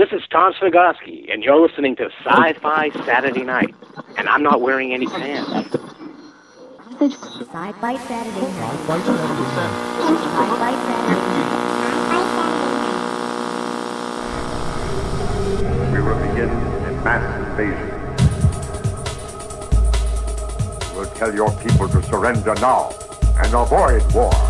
This is Tom Svigotsky, and you're listening to Sci-Fi Saturday Night, and I'm not wearing any pants. Sci-Fi Saturday Night. Sci-Fi Saturday Night. We will begin a mass invasion. We'll tell your people to surrender now and avoid war.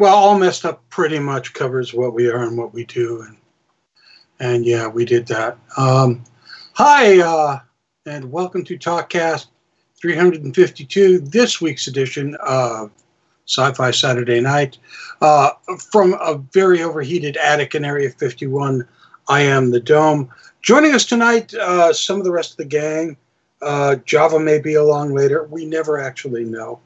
Well, all messed up pretty much covers what we are and what we do, and and yeah, we did that. Um, hi, uh, and welcome to Talkcast 352, this week's edition of Sci-Fi Saturday Night. Uh, from a very overheated attic in Area 51, I am the Dome. Joining us tonight, uh, some of the rest of the gang. Uh, Java may be along later. We never actually know,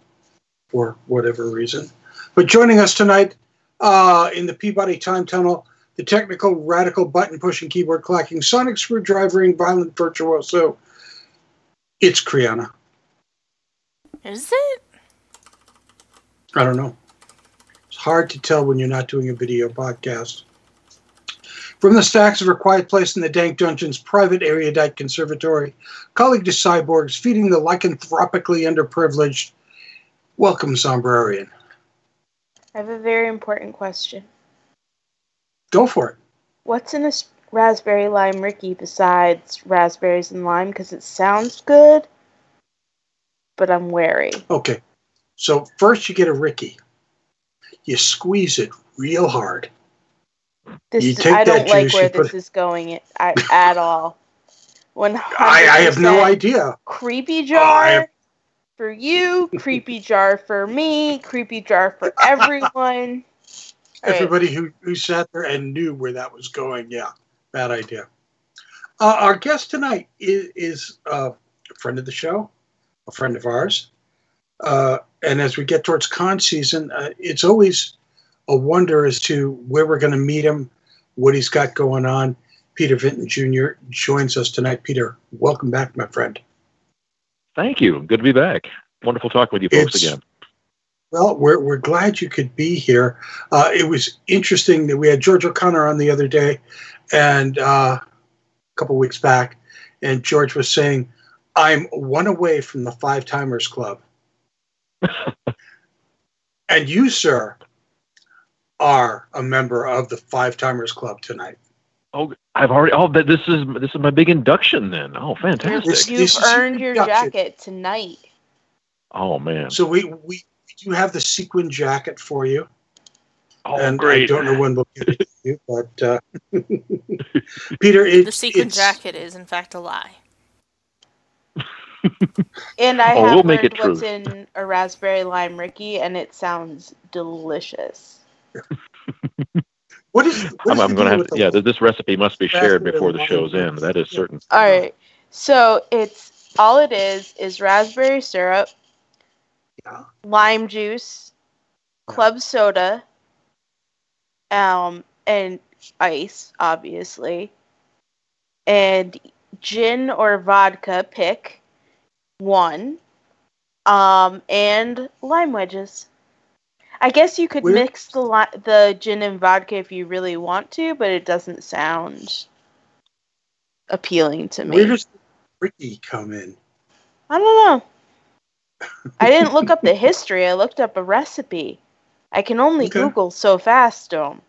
for whatever reason. But joining us tonight uh, in the Peabody Time Tunnel, the technical, radical, button pushing, keyboard clacking, sonic screwdrivering, violent virtuoso, it's Kriana. Is it? I don't know. It's hard to tell when you're not doing a video podcast. From the stacks of her quiet place in the dank dungeon's private erudite conservatory, colleague to cyborgs feeding the lycanthropically underprivileged, welcome, Zombrarian. I have a very important question. Go for it. What's in a raspberry lime Rickey besides raspberries and lime? Because it sounds good, but I'm wary. Okay. So first you get a Ricky. You squeeze it real hard. This You is, I don't like juice, where this is going at, at, all. One I, I have no idea. Creepy Oh, jar for you, creepy jar for me, creepy jar for everyone. All right. Everybody who, who sat there and knew where that was going, yeah, bad idea. Uh, our guest tonight is, is uh, a friend of the show, a friend of ours. Uh, and as we get towards con season, uh, it's always a wonder as to where we're going to meet him, what he's got going on. Peter Vinton Jr. joins us tonight. Peter, welcome back, my friend. Thank you. Good to be back. Wonderful talking with you folks It's- again. Well, we're, we're glad you could be here. Uh, it was interesting that we had George O'Connor on the other day and uh, a couple weeks back, and George was saying, I'm one away from the Five Timers Club. and you, sir, are a member of the Five Timers Club tonight. Oh, I've already. Oh, th- this is this is my big induction then. Oh, fantastic. This- You've this earned your introduction. jacket tonight. Oh man. So we, we, we do have the sequin jacket for you. Oh, and great. I don't know when we'll get it to you, but uh, Peter, it's, The sequin it's, jacket is, in fact, a lie. And I Oh, have we'll make learned it what's true. in a raspberry lime Rickey, and it sounds delicious. What is? What I'm, I'm going to have. To, yeah, this recipe must be shared before the lime. show's end. That is certain. All right. So it's all it is is raspberry syrup, Yeah. lime juice, club soda, um, and ice, obviously, and gin or vodka. Pick one, um, and lime wedges. I guess you could mix the li- the gin and vodka if you really want to, but it doesn't sound appealing to me. Where does Rickey come in? I don't know. I didn't look up the history. I looked up a recipe. I can only Okay. Google so fast, Dome.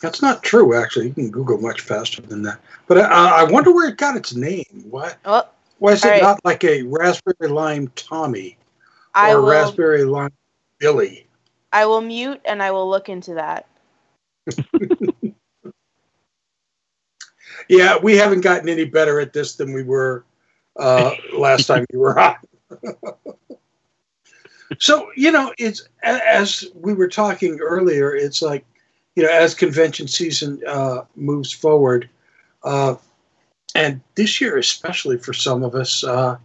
That's not true, actually. You can Google much faster than that. But I, I wonder where it got its name. Why? Well, Why is it right. not like a raspberry lime Tommy or a will. raspberry lime Billy? I will mute and I will look into that. Yeah, we haven't gotten any better at this than we were uh, last time you were on. So you know, it's as we were talking earlier. It's like you know, as convention season uh, moves forward, uh, and this year especially for some of us, uh,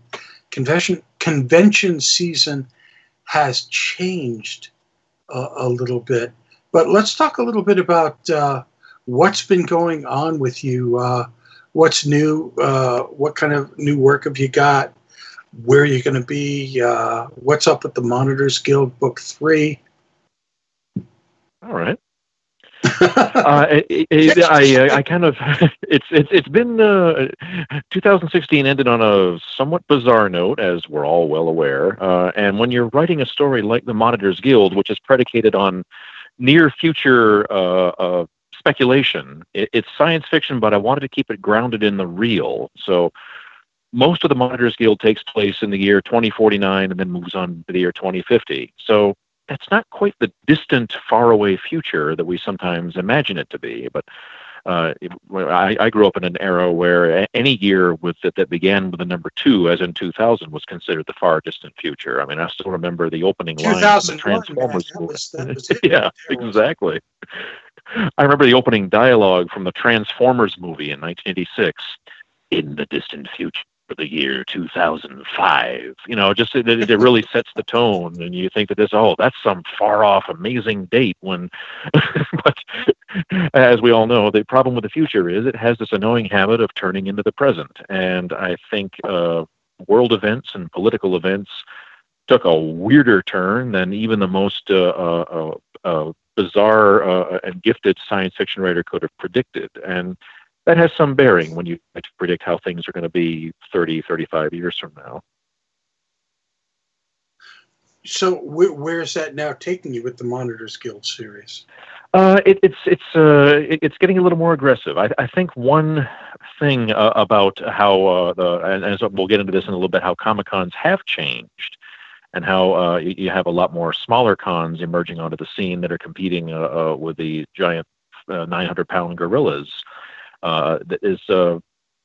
convention convention season has changed a, little bit. But let's talk a little bit about uh, what's been going on with you. Uh, what's new? Uh, what kind of new work have you got? Where are you going to be? Uh, what's up with the Monitors Guild Book Three? All right. uh, it, it, I, uh, I kind of, it's it's it's been uh, 2016 ended on a somewhat bizarre note, as we're all well aware. Uh, and when you're writing a story like the Monitors Guild, which is predicated on near future uh, uh, speculation, it, it's science fiction, but I wanted to keep it grounded in the real. So most of the Monitors Guild takes place in the year 2049 and then moves on to the year 2050. So that's not quite the distant, faraway future that we sometimes imagine it to be. But uh, I, I grew up in an era where any year with that, that began with the number two, as in 2000, was considered the far distant future. I mean, I still remember the opening line from the 2001, man, Transformers. that movie. was- that was yeah, exactly. I remember the opening dialogue from the Transformers movie in 1986. In the distant future, the year 2005. You know, just it, it it really sets the tone, and you think that this, oh, that's some far off, amazing date. When, but as we all know, the problem with the future is it has this annoying habit of turning into the present, and I think uh, world events and political events took a weirder turn than even the most uh, uh, uh, uh, bizarre uh, and gifted science fiction writer could have predicted. And that has some bearing when you try to predict how things are going to be 30, 35 years from now. So where, where's that now taking you with the Monitors Guild series? Uh, it, it's it's uh, it, it's getting a little more aggressive. I, I think one thing uh, about how uh, the and, and so we'll get into this in a little bit how comic cons have changed, and how uh, you, you have a lot more smaller cons emerging onto the scene that are competing uh, with the giant uh, 900 pound gorillas. Uh, that is uh,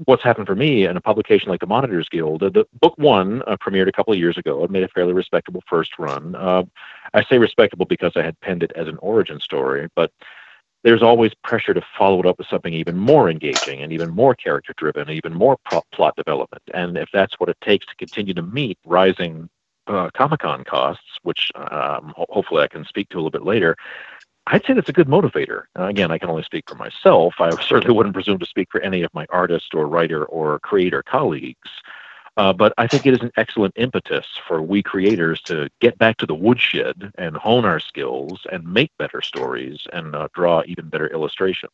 what's happened for me in a publication like the Monitors Guild. The book one uh, premiered a couple of years ago. It made a fairly respectable first run. Uh, I say respectable because I had penned it as an origin story, but there's always pressure to follow it up with something even more engaging and even more character driven, even more pro- plot development. And if that's what it takes to continue to meet rising uh, Comic Con costs, which um, ho- hopefully I can speak to a little bit later, I'd say that's a good motivator. Uh, again, I can only speak for myself. I certainly wouldn't presume to speak for any of my artist or writer or creator colleagues. Uh, but I think it is an excellent impetus for we creators to get back to the woodshed and hone our skills and make better stories and uh, draw even better illustrations.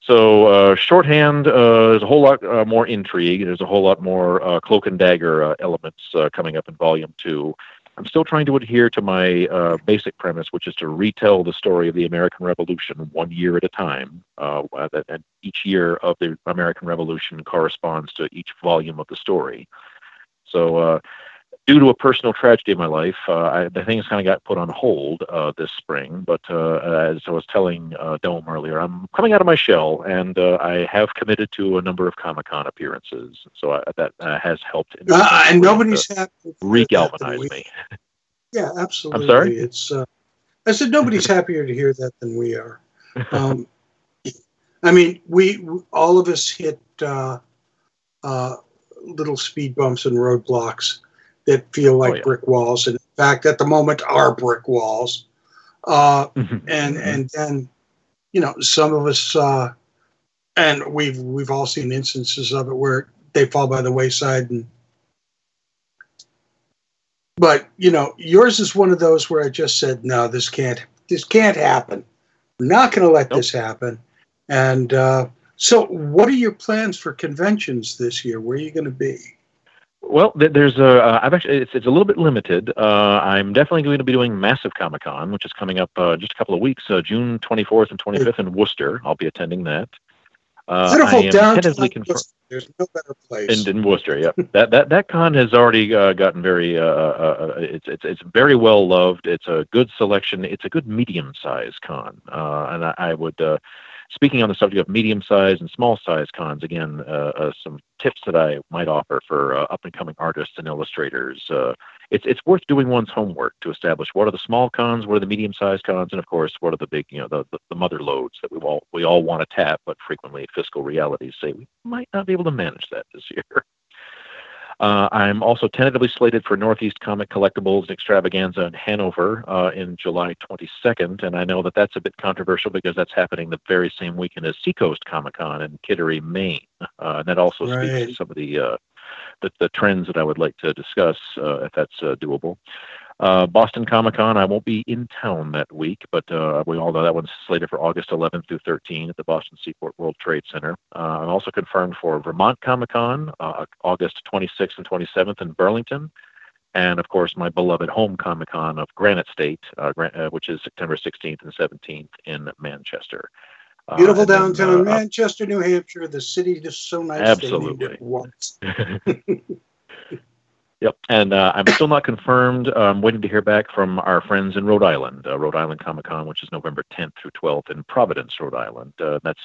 So uh, shorthand, uh, there's a whole lot uh, more intrigue. There's a whole lot more uh, cloak and dagger elements coming up in volume two. I'm still trying to adhere to my uh, basic premise, which is to retell the story of the American Revolution one year at a time. Uh, and each year of the American Revolution corresponds to each volume of the story. So, uh, due to a personal tragedy in my life, uh, I, the things kind of got put on hold uh, this spring. But uh, as I was telling uh, Dome earlier, I'm coming out of my shell, and uh, I have committed to a number of Comic Con appearances. So I, that uh, has helped. And nobody's happy. to hear that than regalvanize me. Yeah, absolutely. I'm sorry? It's. Uh, I said nobody's happier to hear that than we are. Um, I mean, we all of us hit uh, uh, little speed bumps and roadblocks that feel like Oh, yeah. brick walls, and in fact, at the moment, are brick walls. Uh, Mhm. and and then, you know, some of us, uh, and we've we've all seen instances of it where they fall by the wayside and but you know yours is one of those where i just said no this can't this can't happen we're not going to let Nope. this happen and uh, so what are your plans for conventions this year where are you going to be Well, there's a. Uh, I've actually. It's, it's a little bit limited. Uh, I'm definitely going to be doing Massive Comic Con, which is coming up uh, just a couple of weeks, uh, June 24th and 25th in Worcester. I'll be attending that. Uh, beautiful I am tentatively confirmed. There's no better place In, in Worcester, yep. that that that con has already uh, gotten very. Uh, uh, uh, it's it's it's very well loved. It's a good selection. It's a good medium size con, uh, and I, I would. Speaking on the subject of medium sized and small sized cons, again, uh, uh, some tips that I might offer for uh, up and coming artists and illustrators. It's it's worth doing one's homework to establish what are the small cons, what are the medium-sized cons, and of course, what are the big, you know, the, the, the mother loads that we all we all want to tap, but frequently fiscal realities say we might not be able to manage that this year. Uh, I'm also tentatively slated for Northeast Comic Collectibles Extravaganza in Hanover uh, in July 22nd, and I know that that's a bit controversial because that's happening the very same weekend as Seacoast Comic Con in Kittery, Maine. Uh, and that also Right. speaks to some of the, uh, the the trends that I would like to discuss uh, if that's uh, doable. Uh, Boston Comic Con, I won't be in town that week, but uh, we all know that one's slated for August 11th through 13th at the Boston Seaport World Trade Center. Uh, I'm also confirmed for Vermont Comic Con, uh, August 26th and 27th in Burlington. And of course, my beloved home Comic Con of Granite State, uh, Gran- uh, which is September 16th and 17th in Manchester. Uh, Beautiful then, downtown uh, Manchester, New Hampshire, the city just so nice. Absolutely. Yep, and uh, I'm still not confirmed. I'm waiting to hear back from our friends in Rhode Island, uh, Rhode Island Comic Con, which is November 10th through 12th in Providence, Rhode Island. Uh, that's,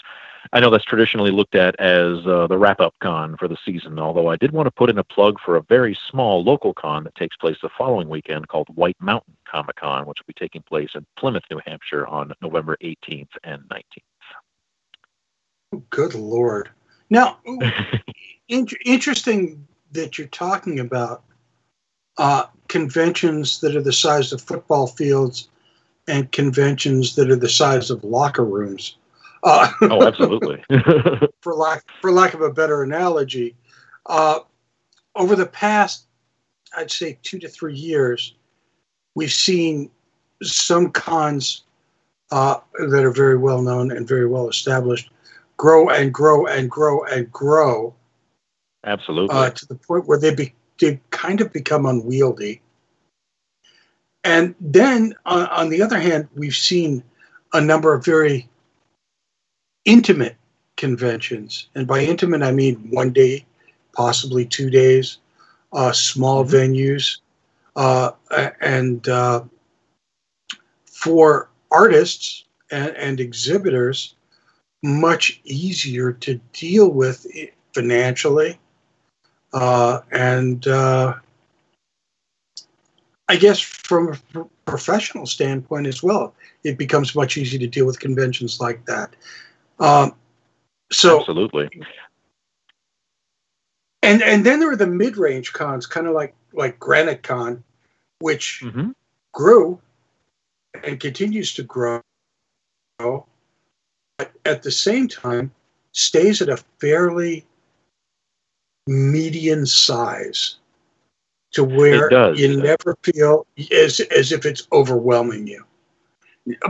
I know that's traditionally looked at as uh, the wrap-up con for the season. Although I did want to put in a plug for a very small local con that takes place the following weekend called White Mountain Comic Con, which will be taking place in Plymouth, New Hampshire, on November 18th and 19th. Good lord. Now, in- interesting that you're talking about uh, conventions that are the size of football fields and conventions that are the size of locker rooms. Uh, oh, absolutely. for lack for lack of a better analogy, uh, over the past, I'd say two to three years, we've seen some cons uh, that are very well known and very well established grow and grow and grow and grow absolutely. uh, to the point where they be, they kind of become unwieldy. And then, on, on the other hand, we've seen a number of very intimate conventions, and by intimate I mean one day, possibly two days, uh, small venues, uh, and uh, for artists and, and exhibitors, much easier to deal with financially uh, and uh, I guess from a professional standpoint as well, it becomes much easier to deal with conventions like that. Um, so, absolutely. and and then there are the mid-range cons, kind of like like Granite Con, which hmm grew and continues to grow, but at the same time stays at a fairly median size to where you never feel as, as if it's overwhelming you.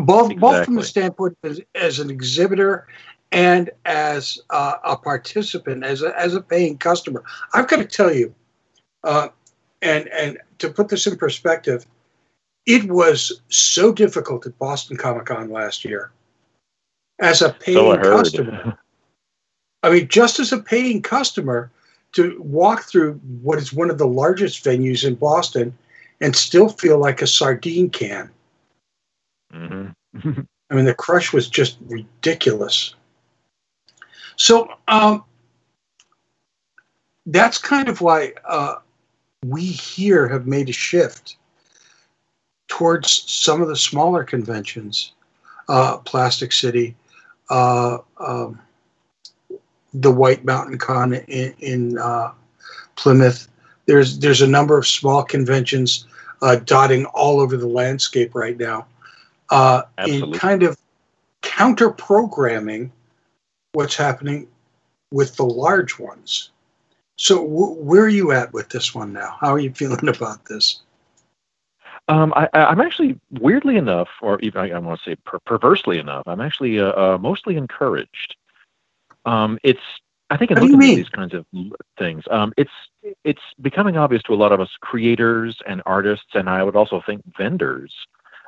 Both, both from the standpoint as, as an exhibitor and as uh, a participant, as a, as a paying customer. I've got to tell you, uh, and and to put this in perspective, it was so difficult at Boston Comic Con last year. As a paying So I customer, I mean, just as a paying customer, to walk through what is one of the largest venues in Boston and still feel like a sardine can. hmm I mean, the crush was just ridiculous. So um, that's kind of why uh, we here have made a shift towards some of the smaller conventions, uh, Plastic City, uh, um, the White Mountain Con in, in uh, Plymouth. There's there's a number of small conventions uh, dotting all over the landscape right now, uh, in kind of counter programming what's happening with the large ones. So w- where are you at with this one now? How are you feeling about this? Um, I, I'm actually weirdly enough, or even I, I want to say per- perversely enough, I'm actually uh, uh, mostly encouraged. Um, it's I think in What do you looking at these kinds of things, um, it's it's becoming obvious to a lot of us creators and artists, and I would also think vendors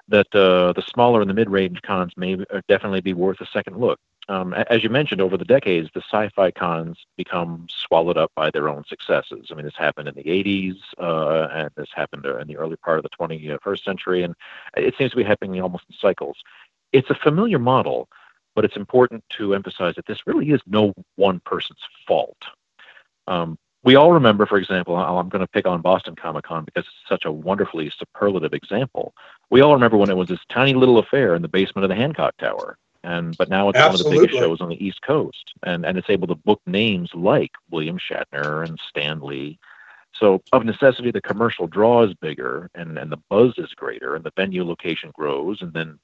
that uh, the smaller and the mid-range cons may uh, definitely be worth a second look. Um, as you mentioned, over the decades, the sci-fi cons become swallowed up by their own successes. I mean, this happened in the 80s, uh, and this happened uh, in the early part of the 21st century, and it seems to be happening almost in cycles. It's a familiar model, but it's important to emphasize that this really is no one person's fault. Um, we all remember, for example, I'm going to pick on Boston Comic Con because it's such a wonderfully superlative example. We all remember when it was this tiny little affair in the basement of the Hancock Tower, and but now it's Absolutely. one of the biggest shows on the East Coast, and and it's able to book names like William Shatner and Stan Lee. So of necessity, the commercial draw is bigger, and and the buzz is greater, and the venue location grows, and then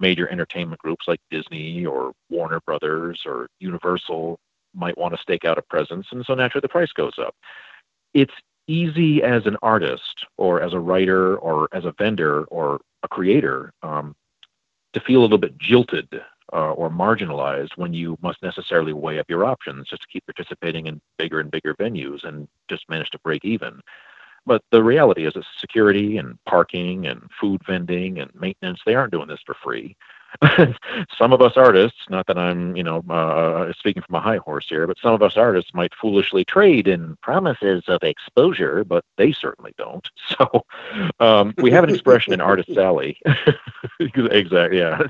major entertainment groups like Disney or Warner Brothers or Universal might want to stake out a presence, and so naturally the price goes up. It's easy as an artist or as a writer or as a vendor or a creator um, to feel a little bit jilted uh, or marginalized when you must necessarily weigh up your options just to keep participating in bigger and bigger venues and just manage to break even. But the reality is it's security and parking and food vending and maintenance, they aren't doing this for free. some of us artists, not that I'm, you know, uh, speaking from a high horse here, but some of us artists might foolishly trade in promises of exposure, but they certainly don't. So um, we have an expression in Artist Alley. exactly. Yeah.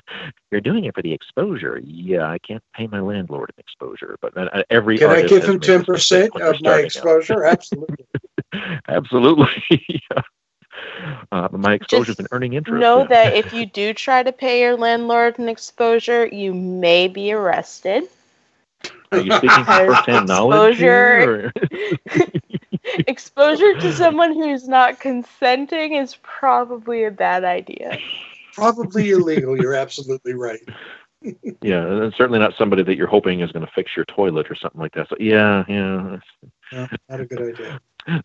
You're doing it for the exposure. Yeah, I can't pay my landlord an exposure, but uh, every Can I give him ten percent of my exposure? Absolutely. Absolutely. Uh, my exposure's Just been earning interest. Know yeah. that if you do try to pay your landlord an exposure, you may be arrested. Are you speaking from Because first-hand knowledge here? exposure- Exposure to someone who's not consenting is probably a bad idea. Probably illegal. You're absolutely right. yeah, and certainly not somebody that you're hoping is going to fix your toilet or something like that. So yeah, yeah. No, not a good idea.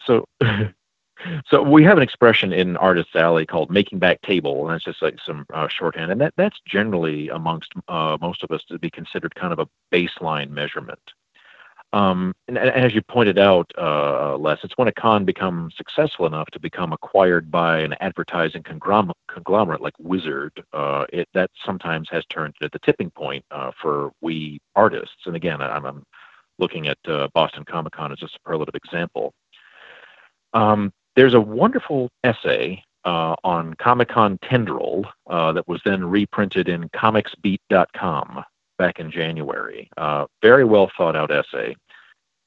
So, so we have an expression in artist's Alley called "making back table," and it's just like some uh, shorthand, and that that's generally amongst uh, most of us to be considered kind of a baseline measurement. Um, and, and as you pointed out, uh, Les, it's when a con becomes successful enough to become acquired by an advertising conglomer- conglomerate like Wizard. Uh, it that sometimes has turned to the tipping point uh, for we artists. And again, I'm, I'm looking at uh, Boston Comic Con as a superlative example. Um, there's a wonderful essay uh, on Comic Con Tendril uh, that was then reprinted in comicsbeat.com back in January. Uh, very well thought out essay.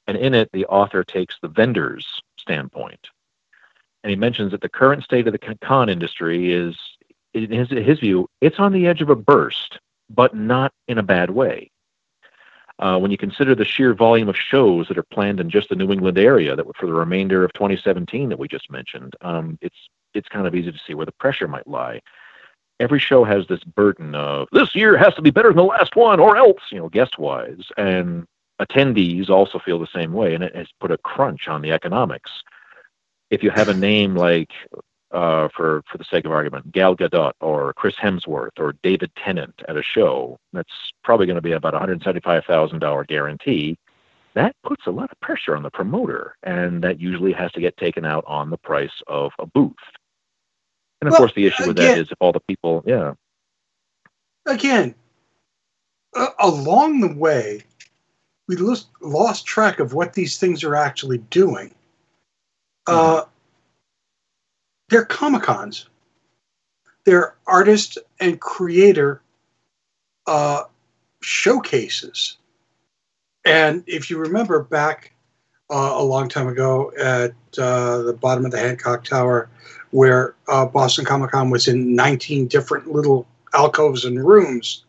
And in it, the author takes the vendor's standpoint. And he mentions that the current state of the con- industry is, in his, his view, it's on the edge of a burst, but not in a bad way. Uh, when you consider the sheer volume of shows that are planned in just the New England area that for the remainder of 2017 that we just mentioned, um, it's it's kind of easy to see where the pressure might lie. Every show has this burden of this year has to be better than the last one, or else, you know, guest wise, and attendees also feel the same way, and it has put a crunch on the economics. If you have a name like uh, for for the sake of argument, Gal Gadot or Chris Hemsworth or David Tennant at a show, that's probably going to be about $175,000 guarantee. That puts a lot of pressure on the promoter, and that usually has to get taken out on the price of a booth. And of Well, course, the issue with that again- is if all the people, yeah, Again, uh, along the way, we lost, lost track of what these things are actually doing. Uh, they're Comic Cons. They're artist and creator uh, showcases. And if you remember back uh, a long time ago at uh, the bottom of the Hancock Tower, where uh, Boston Comic Con was in 19 different little alcoves and rooms.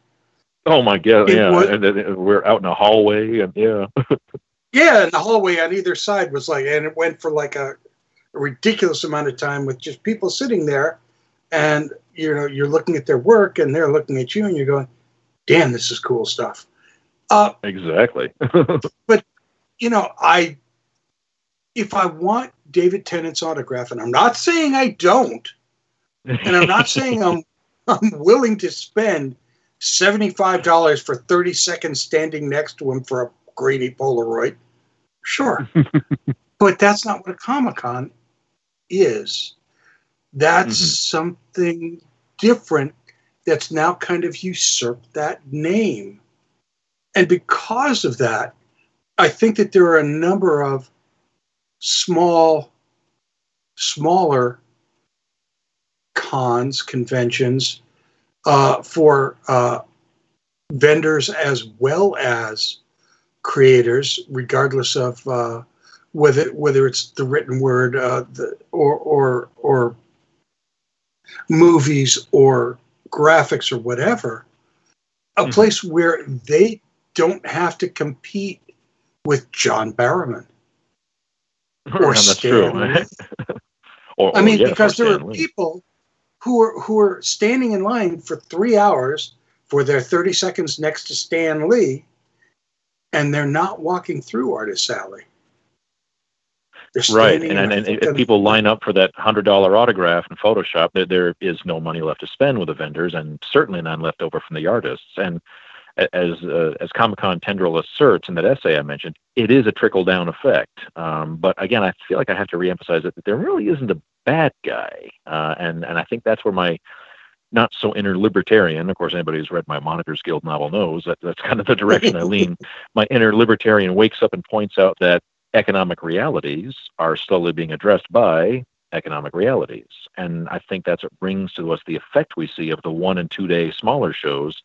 oh my god, It yeah, was- and then we're out in a hallway, and yeah, Yeah, and the hallway on either side was like, and it went for like a, a ridiculous amount of time with just people sitting there, and you know you're looking at their work and they're looking at you and you're going, "Damn, this is cool stuff." Uh, exactly. But you know, I if I want David Tennant's autograph, and I'm not saying I don't, and I'm not saying I'm I'm willing to spend seventy five dollars for thirty seconds standing next to him for a grainy Polaroid. Sure, but that's not what a Comic Con is. That's Mhm. something different that's now kind of usurped that name. And because of that, I think that there are a number of small, smaller cons, conventions uh, for uh, vendors as well as creators, regardless of uh, whether whether it's the written word, uh, the, or or or movies or graphics or whatever, a Mhm. place where they don't have to compete with John Barrowman. Or Stan. Lee. or, I mean, yes, because there Stan are Lee. people who are who are standing in line for three hours for their thirty seconds next to Stan Lee, and they're not walking through Artist Alley. Right, and, and, and if people line up for that hundred dollar autograph in Photoshop, there, there is no money left to spend with the vendors, and certainly none left over from the artists. And as uh, as Comic Con Tendril asserts in that essay I mentioned, it is a trickle down effect. Um, but again, I feel like I have to reemphasize it that there really isn't a bad guy, uh, and and I think that's where my not so inner libertarian. Of course, anybody who's read my Monitors Guild novel knows that that's kind of the direction I lean. My inner libertarian wakes up and points out that economic realities are slowly being addressed by economic realities. And I think that's what brings to us the effect we see of the one and two day smaller shows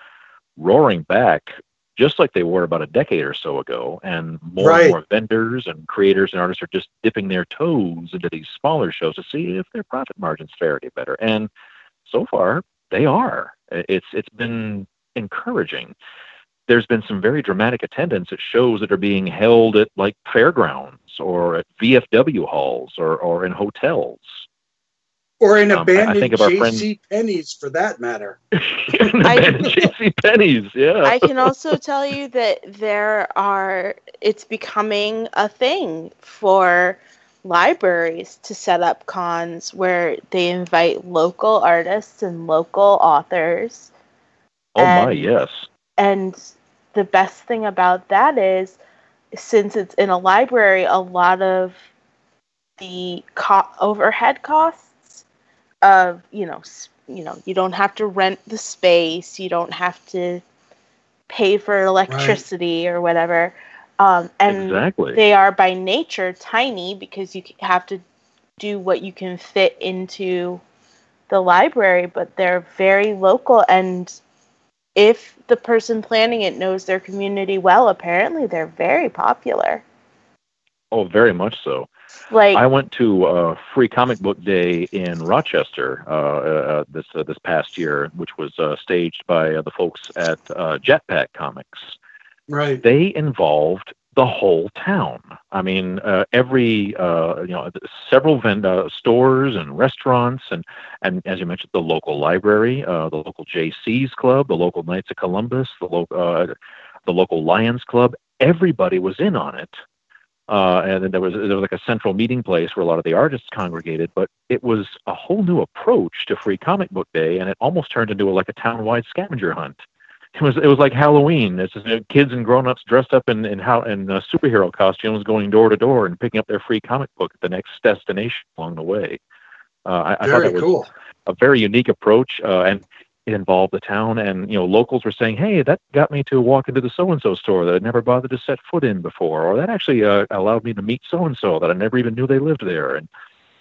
roaring back just like they were about a decade or so ago. And more Right. and more vendors and creators and artists are just dipping their toes into these smaller shows to see if their profit margins fare any better. And so far, they are. It's it's been encouraging there's been some very dramatic attendance at shows that are being held at like fairgrounds or at VFW halls or, or in hotels. or in um, I- I abandoned think of our friend- J.C. Penney's for that matter. JC Penney's, yeah. I can also tell you that there are, it's becoming a thing for libraries to set up cons where they invite local artists and local authors. oh my, yes. And the best thing about that is, since it's in a library, a lot of the co- overhead costs of you know you know you don't have to rent the space, you don't have to pay for electricity or whatever, um, and Exactly. they are by nature tiny because you have to do what you can fit into the library, but they're very local and if the person planning it knows their community well, apparently they're very popular. Oh, very much so. Like I went to uh, Free Comic Book Day in Rochester uh, uh, this uh, this past year, which was uh, staged by uh, the folks at uh, Jetpack Comics. Right. they involved the whole town. I mean, uh, every uh, you know, several vendor stores and restaurants, and and as you mentioned, the local library, uh, the local Jaycees club, the local Knights of Columbus, the local uh, the local Lions Club. Everybody was in on it. Uh, and then there was there was like a central meeting place where a lot of the artists congregated, but it was a whole new approach to Free Comic Book Day, and it almost turned into a, like a town-wide scavenger hunt it was it was like Halloween. It's just, uh, kids and grown-ups dressed up in in, how, in uh, superhero costumes, going door to door and picking up their free comic book at the next destination along the way. Uh, I, I thought Very that was cool. a very unique approach, uh, and it involved the town. And you know, locals were saying, "Hey, that got me to walk into the so and so store that I'd never bothered to set foot in before, or that actually uh, allowed me to meet so and so that I never even knew they lived there." And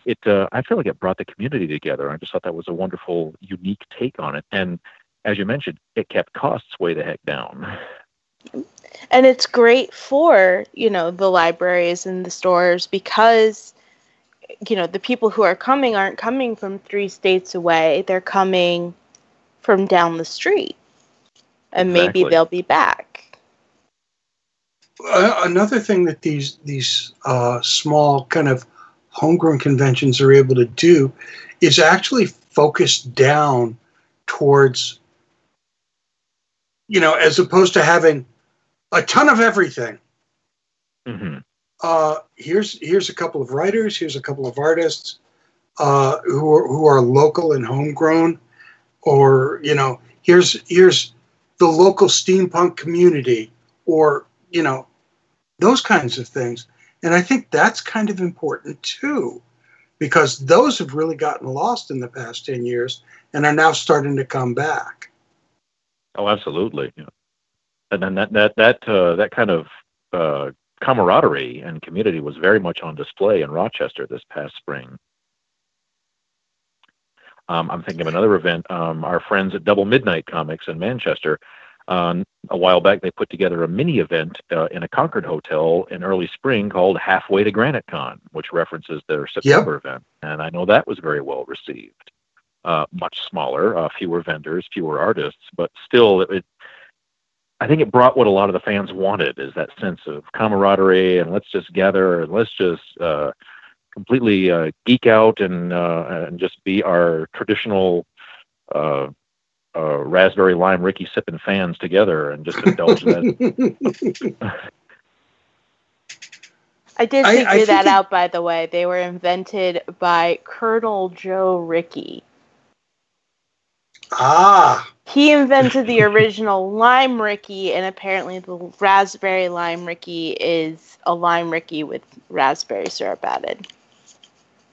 it, uh, I feel like it brought the community together. I just thought that was a wonderful, unique take on it. And as you mentioned, it kept costs way the heck down. and it's great for, you know, the libraries and the stores because you know, the people who are coming aren't coming from 3 states away. They're coming from down the street. And maybe they'll be back. Uh, another thing that these these uh, small kind of homegrown conventions are able to do is actually focus down towards you know as opposed to having a ton of everything. Hmm uh, here's here's a couple of writers here's a couple of artists uh, who are who are local and homegrown. Or you know here's here's the local steampunk community or you know those kinds of things. And i think that's kind of important too because those have really gotten lost in the past 10 years and are now starting to come back Oh, absolutely. Yeah. And then that that that uh, that kind of uh, camaraderie and community was very much on display in Rochester this past spring. Um, I'm thinking of another event. Um, our friends at Double Midnight Comics in Manchester Uh, a while back, they put together a mini event uh, in a Concord hotel in early spring called Halfway to Granite Con, which references their September event. And I know that was very well received. Uh, much smaller, uh, fewer vendors, fewer artists, but still, it, it, I think it brought what a lot of the fans wanted is that sense of camaraderie and let's just gather and let's just uh, completely uh, geek out and uh, and just be our traditional uh, uh, raspberry lime Rickey sipping fans together and just indulge in that. I did figure I think that out, by the way. They were invented by Colonel Joe Rickey. Ah, He invented the original lime Rickey, and apparently the raspberry lime Rickey is a lime Rickey with raspberry syrup added.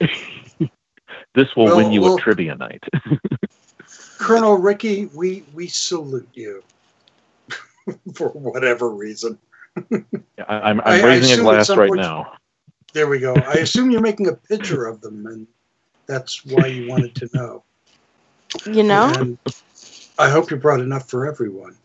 this will Well, win you well- a trivia night. Colonel Rickey, we we salute you for whatever reason. I, I'm, I'm I- I raising a glass right point- now. There we go. I assume you're making a picture of them, and that's why you wanted to know. You know? And I hope you brought enough for everyone.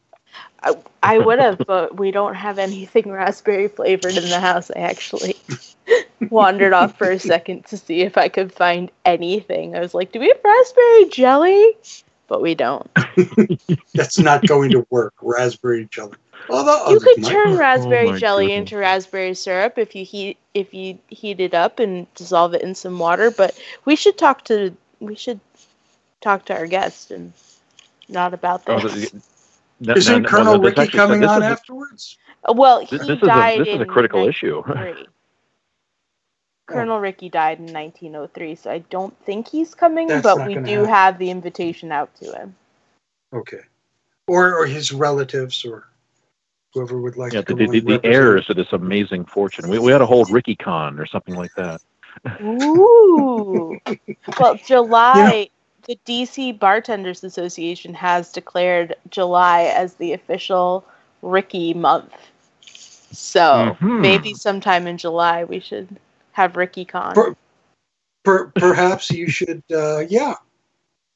I would have, but we don't have anything raspberry flavored in the house. I actually wandered off for a second to see if I could find anything. I was like, do we have raspberry jelly? But we don't. That's not going to work. Raspberry jelly. Although You others could might. turn raspberry oh my jelly goodness. into raspberry syrup if you heat if you heat it up and dissolve it in some water. But we should talk to we should talk to our guest and not about Oh, this. the- no- Isn't no, Colonel well, this Rickey actually- coming on is afterwards? Well, he This, this is a died this is a in critical issue. 1903. Colonel oh. Rickey died in 1903, so I don't think he's coming, That's but we do happen. have the invitation out to him. Okay. Or or his relatives or whoever would like Yeah, to the, the, the heirs to this amazing fortune. We, we ought to hold Ricky Con or something like that. Ooh. well, July, the DC Bartenders Association has declared July as the official Rickey month. So Mhm. maybe sometime in July we should have Ricky Con. Per- per, perhaps you should, uh, yeah.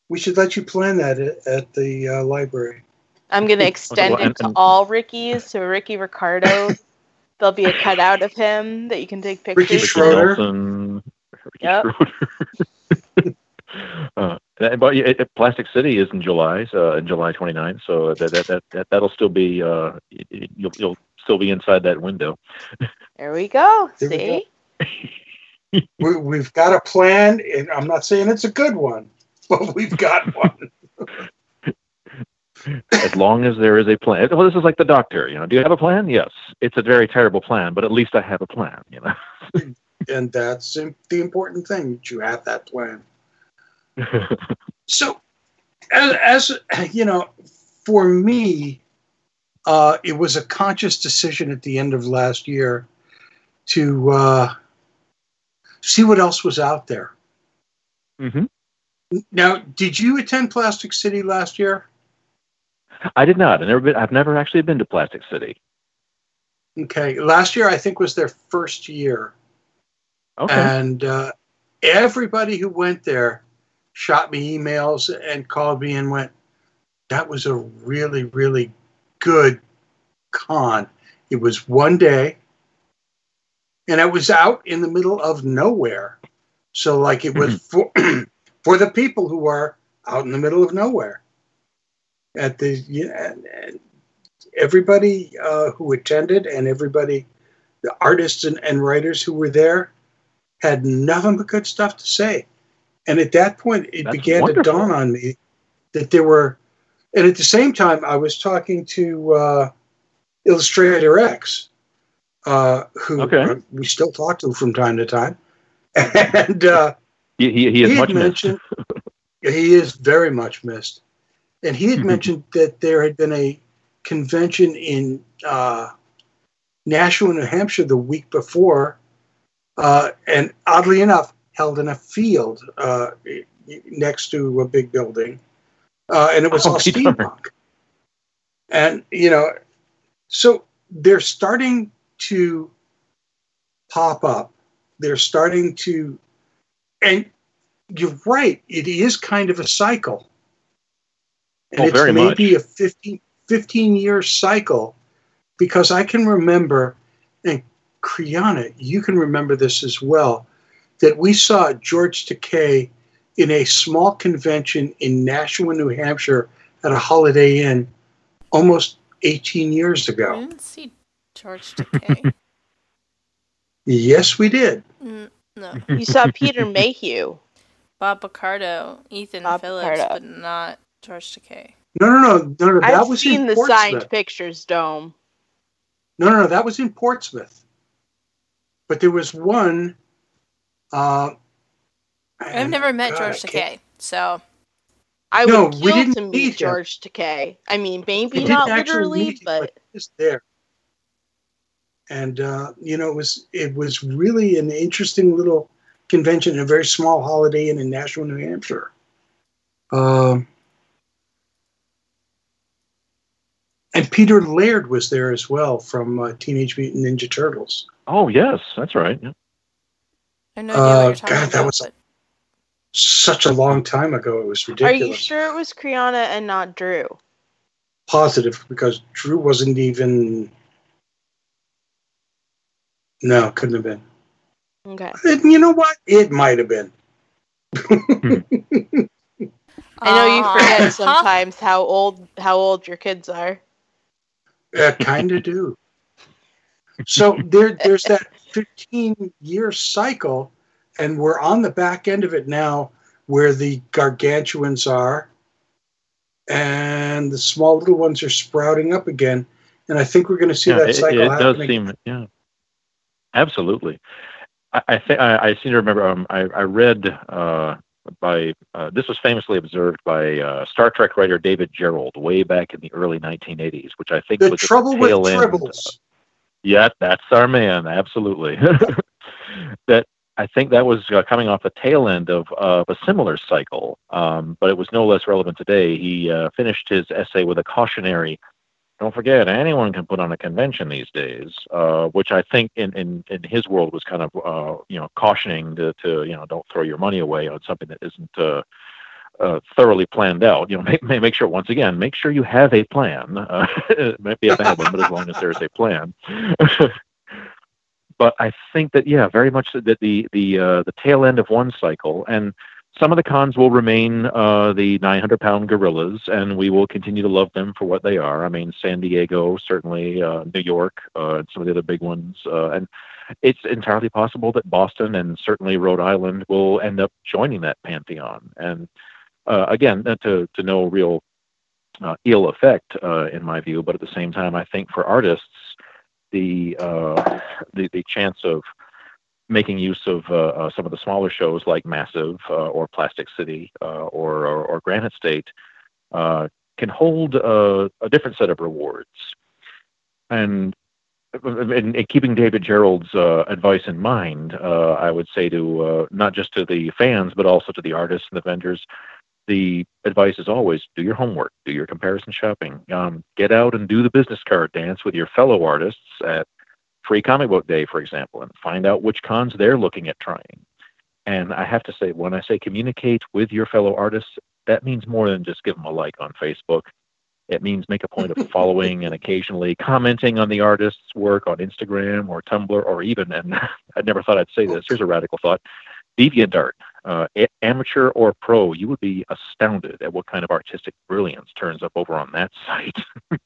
We should let you plan that at, at the uh, library. I'm going to extend it to all Rickies. So Ricky Ricardo, there'll be a cutout of him that you can take pictures. Ricky Ricky Schroder. Nelson, Ricky Yep. Schroder. uh, but it, it- Plastic City is in July, so in July 29th. So that that that, that that'll still be uh, y- y- you'll you'll still be inside that window. There we go. There we See? go. We, we've got a plan, and I'm not saying it's a good one, but we've got one. as long as there is a plan. Well, this is like the doctor. You know, do you have a plan? Yes. It's a very terrible plan, but at least I have a plan. You know. and that's the important thing you have that plan. So, as, as you know, for me, uh, it was a conscious decision at the end of last year to uh, see what else was out there. hmm Now, did you attend Plastic City last year? I did not. I never been. I've never actually been to Plastic City. Okay, last year I think was their first year, Okay. and uh, everybody who went there shot me emails and called me and went, "That was a really, really good con. It was one day, and it was out in the middle of nowhere. So, like, it was for for the people who are out in the middle of nowhere. At the yeah, and, and everybody uh, who attended and everybody, the artists and, and writers who were there, had nothing but good stuff to say. And at that point, it That's began wonderful. to dawn on me that there were, and at the same time, I was talking to uh, Illustrator X, uh, who Okay. uh, we still talk to from time to time, and uh, he, he, he is had much missed. mentioned he is very much missed, and he had Mhm. mentioned that there had been a convention in uh, Nashua, New Hampshire, the week before, uh, and oddly enough, held in a field uh, next to a big building, uh, and it was Oh, all steampunk. And you know, so they're starting to pop up. They're starting to, and you're right. It is kind of a cycle. And Oh, it's maybe much. a 15, 15 year cycle because I can remember, and Kriana, you can remember this as well, that we saw George Takei in a small convention in Nashua, New Hampshire at a Holiday Inn almost 18 years ago. I ago. didn't see George Takei. Yes, we did. Mm, no. You saw Peter Mayhew. Bob Picardo, Ethan Bob Phillips, Picardo. but not George Takei. No, no, no, no, no. That I've was seen in the Portsmouth. signed pictures dome. No, no, no. That was in Portsmouth. But there was one. Uh, I've never met George I Takei, so I No, would we kill didn't to meet meet him. George Takei. I mean, maybe didn't literally, meet him, but he was there. And uh, you know, it was it was really an interesting little convention, a very small holiday inn in Nashua, New Hampshire. Um, and Peter Laird was there as well from uh, Teenage Mutant Ninja Turtles. Oh yes, that's right. Yeah. I have no what Uh, you're talking God, about. that was but such a long time ago; it was ridiculous. are you sure it was Kriana and not Drew? Positive, because Drew wasn't even. No, couldn't have been. Okay. And you know what? It might have been. I know you forget sometimes how old how old your kids are. I kind of do. So there, there's that 15 year cycle, and we're on the back end of it now, where the gargantuans are, and the small little ones are sprouting up again. And I think we're going to see yeah, that it, cycle it happen. does seem yeah absolutely i i think I, seem to remember um, I, I read uh by uh, this was famously observed by uh, Star Trek writer David Gerrold way back in the early 1980s, which I think The was trouble with tribbles. Yeah, that's our man. Absolutely. that I think that was uh, coming off the tail end of, of a similar cycle, um, but it was no less relevant today. He uh, finished his essay with a cautionary. Don't forget, anyone can put on a convention these days, uh, which I think in, in, in his world was kind of uh, you know cautioning to, to you know don't throw your money away on something that isn't uh, thoroughly planned out. You know, make, make sure once again, make sure you have a plan. Uh, it might be a bad one, but as long as there's a plan. but I think that yeah, very much that the the uh, the tail end of one cycle, and some of the cons will remain uh, the 900 pound gorillas, and we will continue to love them for what they are. I mean, San Diego, certainly, uh, New York, uh, and some of the other big ones, uh, and it's entirely possible that Boston and certainly Rhode Island will end up joining that pantheon. And again, uh, to to no real uh, ill effect, uh, in my view, but at the same time, I think for artists, the uh, the, the chance of making use of uh, uh, some of the smaller shows like Massive uh, or Plastic City uh, or, or or Granite State uh, can hold uh, a different set of rewards. And in, in keeping David Gerrold's uh, advice in mind, uh, I would say to uh, not just to the fans but also to the artists and the vendors, the advice is always do your homework, do your comparison shopping, um, get out and do the business card dance with your fellow artists at Free Comic Book Day, for example, and find out which cons they're looking at trying. And I have to say, when I say communicate with your fellow artists, that means more than just give them a like on Facebook. It means make a point of following and occasionally commenting on the artist's work on Instagram or Tumblr or even, and I never thought I'd say this, here's a radical thought, DeviantArt. Uh, a- amateur or pro, you would be astounded at what kind of artistic brilliance turns up over on that site. Uh,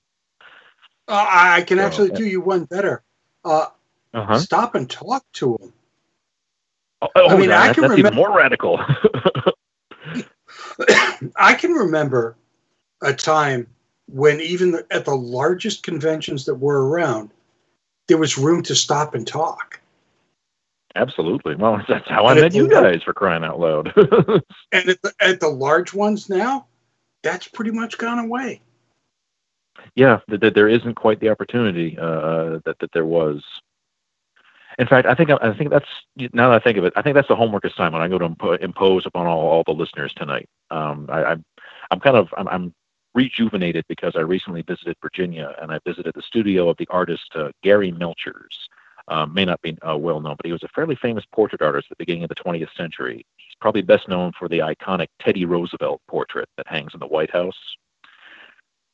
I I can actually do you one better. Uh, Uh-huh. Stop and talk to them. Oh, oh, mean, I can remember- more radical. I can remember a time when even the, at the largest conventions that were around, there was room to stop and talk. Absolutely. Well, that's how I And met you guys for crying out loud. And at the, at the large ones now, that's pretty much gone away. yeah, that, that there isn't quite the opportunity uh, that that there was. In fact, I think I think that's now that I think of it, I think that's the homework assignment I'm going to impo- impose upon all, all the listeners tonight. Um, I, I'm I'm kind of I'm, I'm rejuvenated because I recently visited Virginia and I visited the studio of the artist uh, Gari Melchers. Um, may not be uh, well known, but he was a fairly famous portrait artist at the beginning of the 20th century. He's probably best known for the iconic Teddy Roosevelt portrait that hangs in the White House.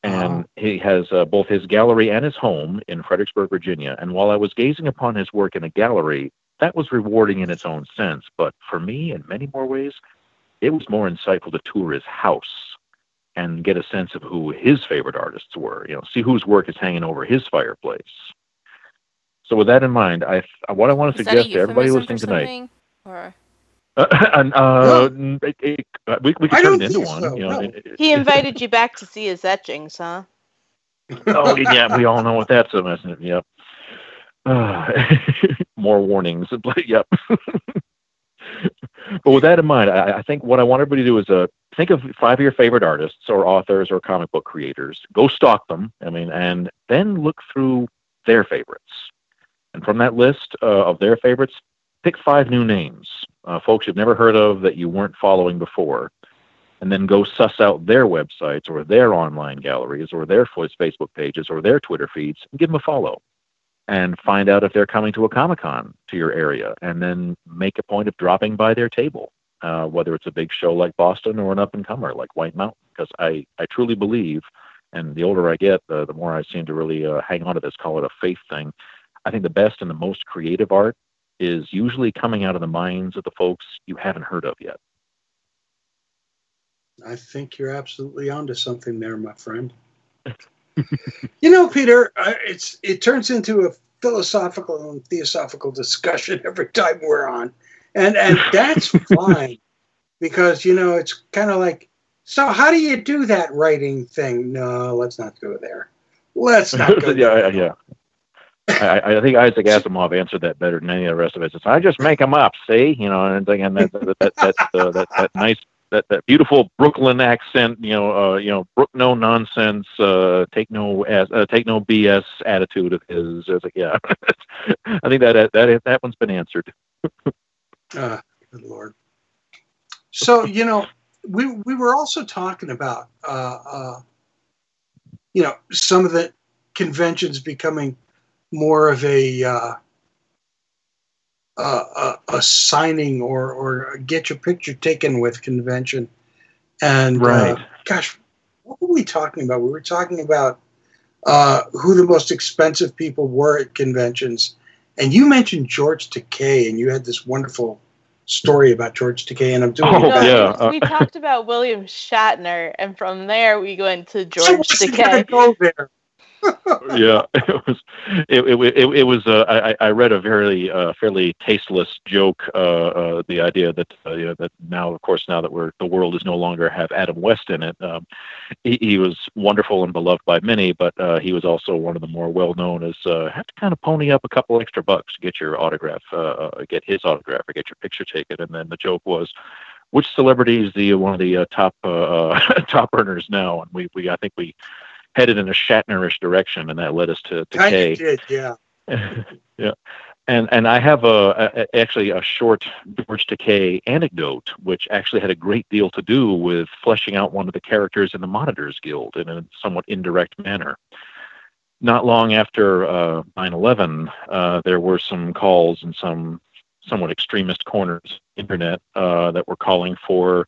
and he has uh, both his gallery and his home in Fredericksburg, Virginia. And while I was gazing upon his work in a gallery, that was rewarding in its own sense. But for me, in many more ways, it was more insightful to tour his house and get a sense of who his favorite artists were. You know, see whose work is hanging over his fireplace. So with that in mind, I what I want to Is suggest to everybody listening tonight. Or Uh, and, uh, it- it- uh, we, we I could turn it into think one. You know, no. it- it- He invited you back to see his etchings, huh? oh yeah, we all know what that's a mess. Yep. Uh, more warnings. yep. but with that in mind, I, I think what I want everybody to do is uh, think of five of your favorite artists or authors or comic book creators. Go stalk them. I mean, and then look through their favorites. And from that list uh, of their favorites, pick five new names, uh, folks you've never heard of that you weren't following before and then go suss out their websites or their online galleries or their Facebook pages or their Twitter feeds and give them a follow and find out if they're coming to a Comic Con to your area and then make a point of dropping by their table, uh, whether it's a big show like Boston or an up and comer like White Mountain. Because I, I truly believe, and the older I get, the, the more I seem to really uh, hang on to this, call it a faith thing. I think the best and the most creative art is usually coming out of the minds of the folks you haven't heard of yet. I think you're absolutely onto something there, my friend. you know, Peter, it's it turns into a philosophical and theosophical discussion every time we're on, and and that's fine because you know it's kind of like, so how do you do that writing thing? No, let's not go there. Let's not go. yeah, there. yeah. I, I think Isaac Asimov answered that better than any of the rest of us. I just make them up, see, you know, and again that that that that, uh, that, that nice that, that beautiful Brooklyn accent, you know, uh, you know, Brook no nonsense, uh, take no as uh, take no BS attitude of his. It's like, yeah, I think that that that one's been answered. Uh, good lord. So you know, we we were also talking about uh, uh, you know some of the conventions becoming more of a uh, a, a, a signing or or get your picture taken with convention, and Right. uh, gosh, what were we talking about? We were talking about uh, who the most expensive people were at conventions, and you mentioned George Takei, and you had this wonderful story about George Takei, and I'm doing Oh, it yeah. we, we talked about William Shatner, and from there we went to I George wasn't gonna Takei. go there. Yeah, it was. It, it, it, it was. Uh, I, I read a very uh, fairly tasteless joke. Uh, uh, the idea that uh, you know, that now, of course, now that we're the world is no longer have Adam West in it. Um, he, he was wonderful and beloved by many, but uh, he was also one of the more well known as have to kind of pony up a couple extra bucks to get your autograph, get his autograph, or get your picture taken. And then the joke was. Which celebrity is the one of the uh, top uh, top earners now? And we, we I think we headed in a Shatnerish direction, and that led us to, to Kind Kay. did, yeah. yeah, and and I have a, a actually a short George Takei anecdote, which actually had a great deal to do with fleshing out one of the characters in the Monitors Guild in a somewhat indirect manner. Not long after uh, 9/11, uh, there were some calls in some somewhat extremist corners internet uh, that were calling for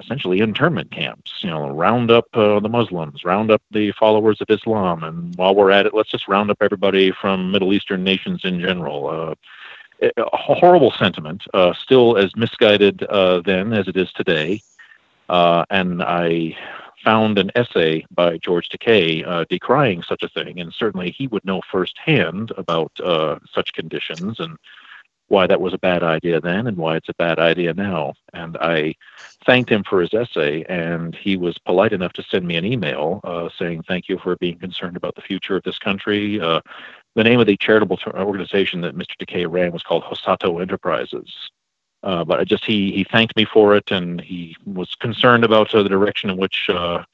essentially internment camps. You know, round up uh, the Muslims, round up the followers of Islam, and while we're at it, let's just round up everybody from Middle Eastern nations in general. Uh, a horrible sentiment, uh, still as misguided uh, then as it is today. Uh, and I found an essay by George Takei uh, decrying such a thing, and certainly he would know firsthand about uh, such conditions and why that was a bad idea then and why it's a bad idea now. And I thanked him for his essay, and he was polite enough to send me an email uh, saying, Thank you for being concerned about the future of this country. Uh, the name of the charitable organization that Mr. Takei ran was called Hosato Enterprises. Uh, but I just he he thanked me for it, and he was concerned about uh, the direction in which uh,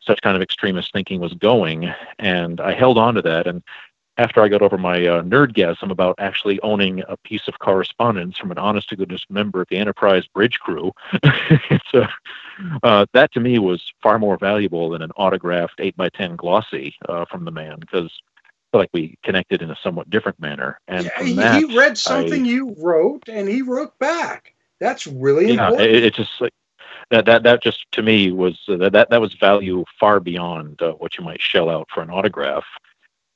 such kind of extremist thinking was going, and I held on to that. And after I got over my uh, nerdgasm about actually owning a piece of correspondence from an honest to goodness member of the Enterprise bridge crew, it's, uh, uh, that to me was far more valuable than an autographed 8 by 10 glossy uh, from the man because I feel like we connected in a somewhat different manner. And Yeah, he, that, he read something I- you wrote, and he wrote back. That's really yeah, important. it, it's just like that that that just to me was uh, that that that was value far beyond uh, what you might shell out for an autograph,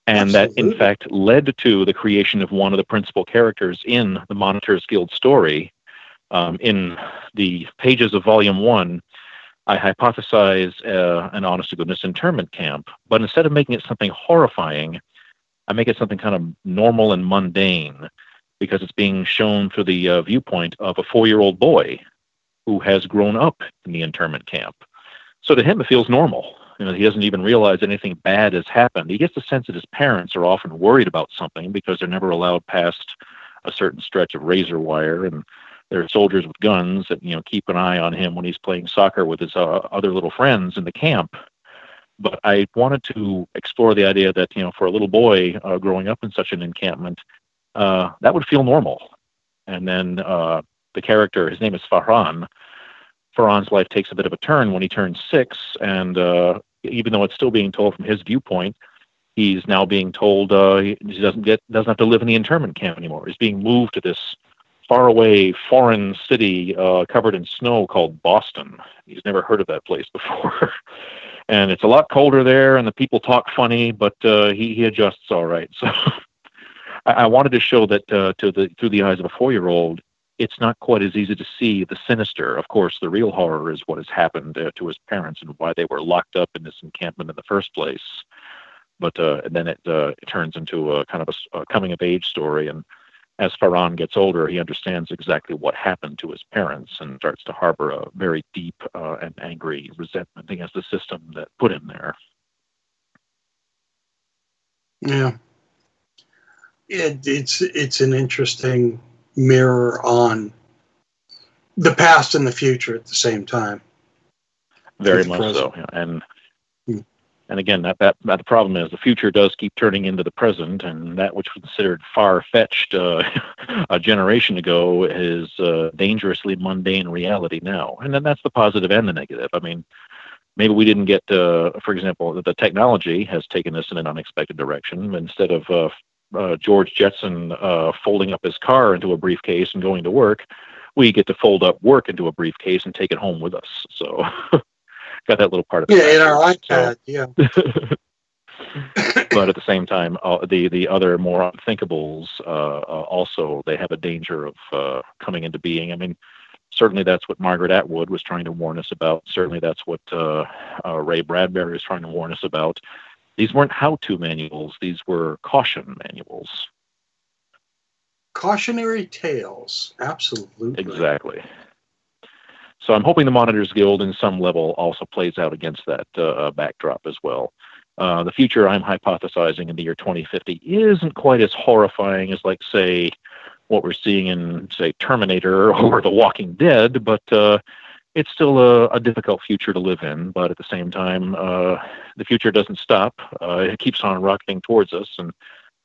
and that in fact led to the creation of one of the principal characters in the Monitors Guild story. Um, in the pages of Volume One, I hypothesize uh, an honest to goodness internment camp, but instead of making it something horrifying, I make it something kind of normal and mundane because it's being shown through the uh, viewpoint of a four year old boy who has grown up in the internment camp. So to him, it feels normal. You know, he doesn't even realize anything bad has happened. He gets the sense that his parents are often worried about something because they're never allowed past a certain stretch of razor wire, and there are soldiers with guns that you know keep an eye on him when he's playing soccer with his uh, other little friends in the camp. But I wanted to explore the idea that you know, for a little boy uh, growing up in such an encampment, uh, that would feel normal. And then uh, the character, his name is Farhan. Farhan's life takes a bit of a turn when he turns six, and uh, even though it's still being told from his viewpoint, he's now being told uh, he doesn't get doesn't have to live in the internment camp anymore. He's being moved to this faraway foreign city uh, covered in snow called Boston. He's never heard of that place before. and it's a lot colder there, and the people talk funny, but uh, he, he adjusts all right. So I, wanted to show that uh, to the through the eyes of a four-year-old, it's not quite as easy to see the sinister. Of course, the real horror is what has happened uh, to his parents and why they were locked up in this encampment in the first place. But uh, then it, uh, it turns into a kind of a coming-of-age story, and as Farhan gets older, he understands exactly what happened to his parents and starts to harbor a very deep uh, and angry resentment against the system that put him there. Yeah. It, it's it's an interesting mirror on the past and the future at the same time. Very the much so, present. yeah. and Hmm. and again, that, that that the problem is the future does keep turning into the present, and that which was considered far fetched uh, a generation ago is uh, dangerously mundane reality now, and then that's the positive and the negative. I mean, maybe we didn't get, uh, for example, the technology has taken us in an unexpected direction. Instead of uh, George Jetson uh, folding up his car into a briefcase and going to work, we get to fold up work into a briefcase and take it home with us. So, got that little part of it. Yeah, in our backwards. So- Yeah. but at the same time, uh, the the other more unthinkables uh, uh, also they have a danger of uh, coming into being. I mean, certainly that's what Margaret Atwood was trying to warn us about. Certainly that's what uh, uh, Ray Bradbury is trying to warn us about. These weren't how-to manuals; these were caution manuals. Cautionary tales. Absolutely. Exactly. So I'm hoping the Monitors Guild, in some level, also plays out against that uh, backdrop as well. Uh, the future I'm hypothesizing in the year 2050 isn't quite as horrifying as, like, say, what we're seeing in, say, Terminator or The Walking Dead, but uh, it's still a, a difficult future to live in. But at the same time, uh, the future doesn't stop. Uh, it keeps on rocketing towards us, and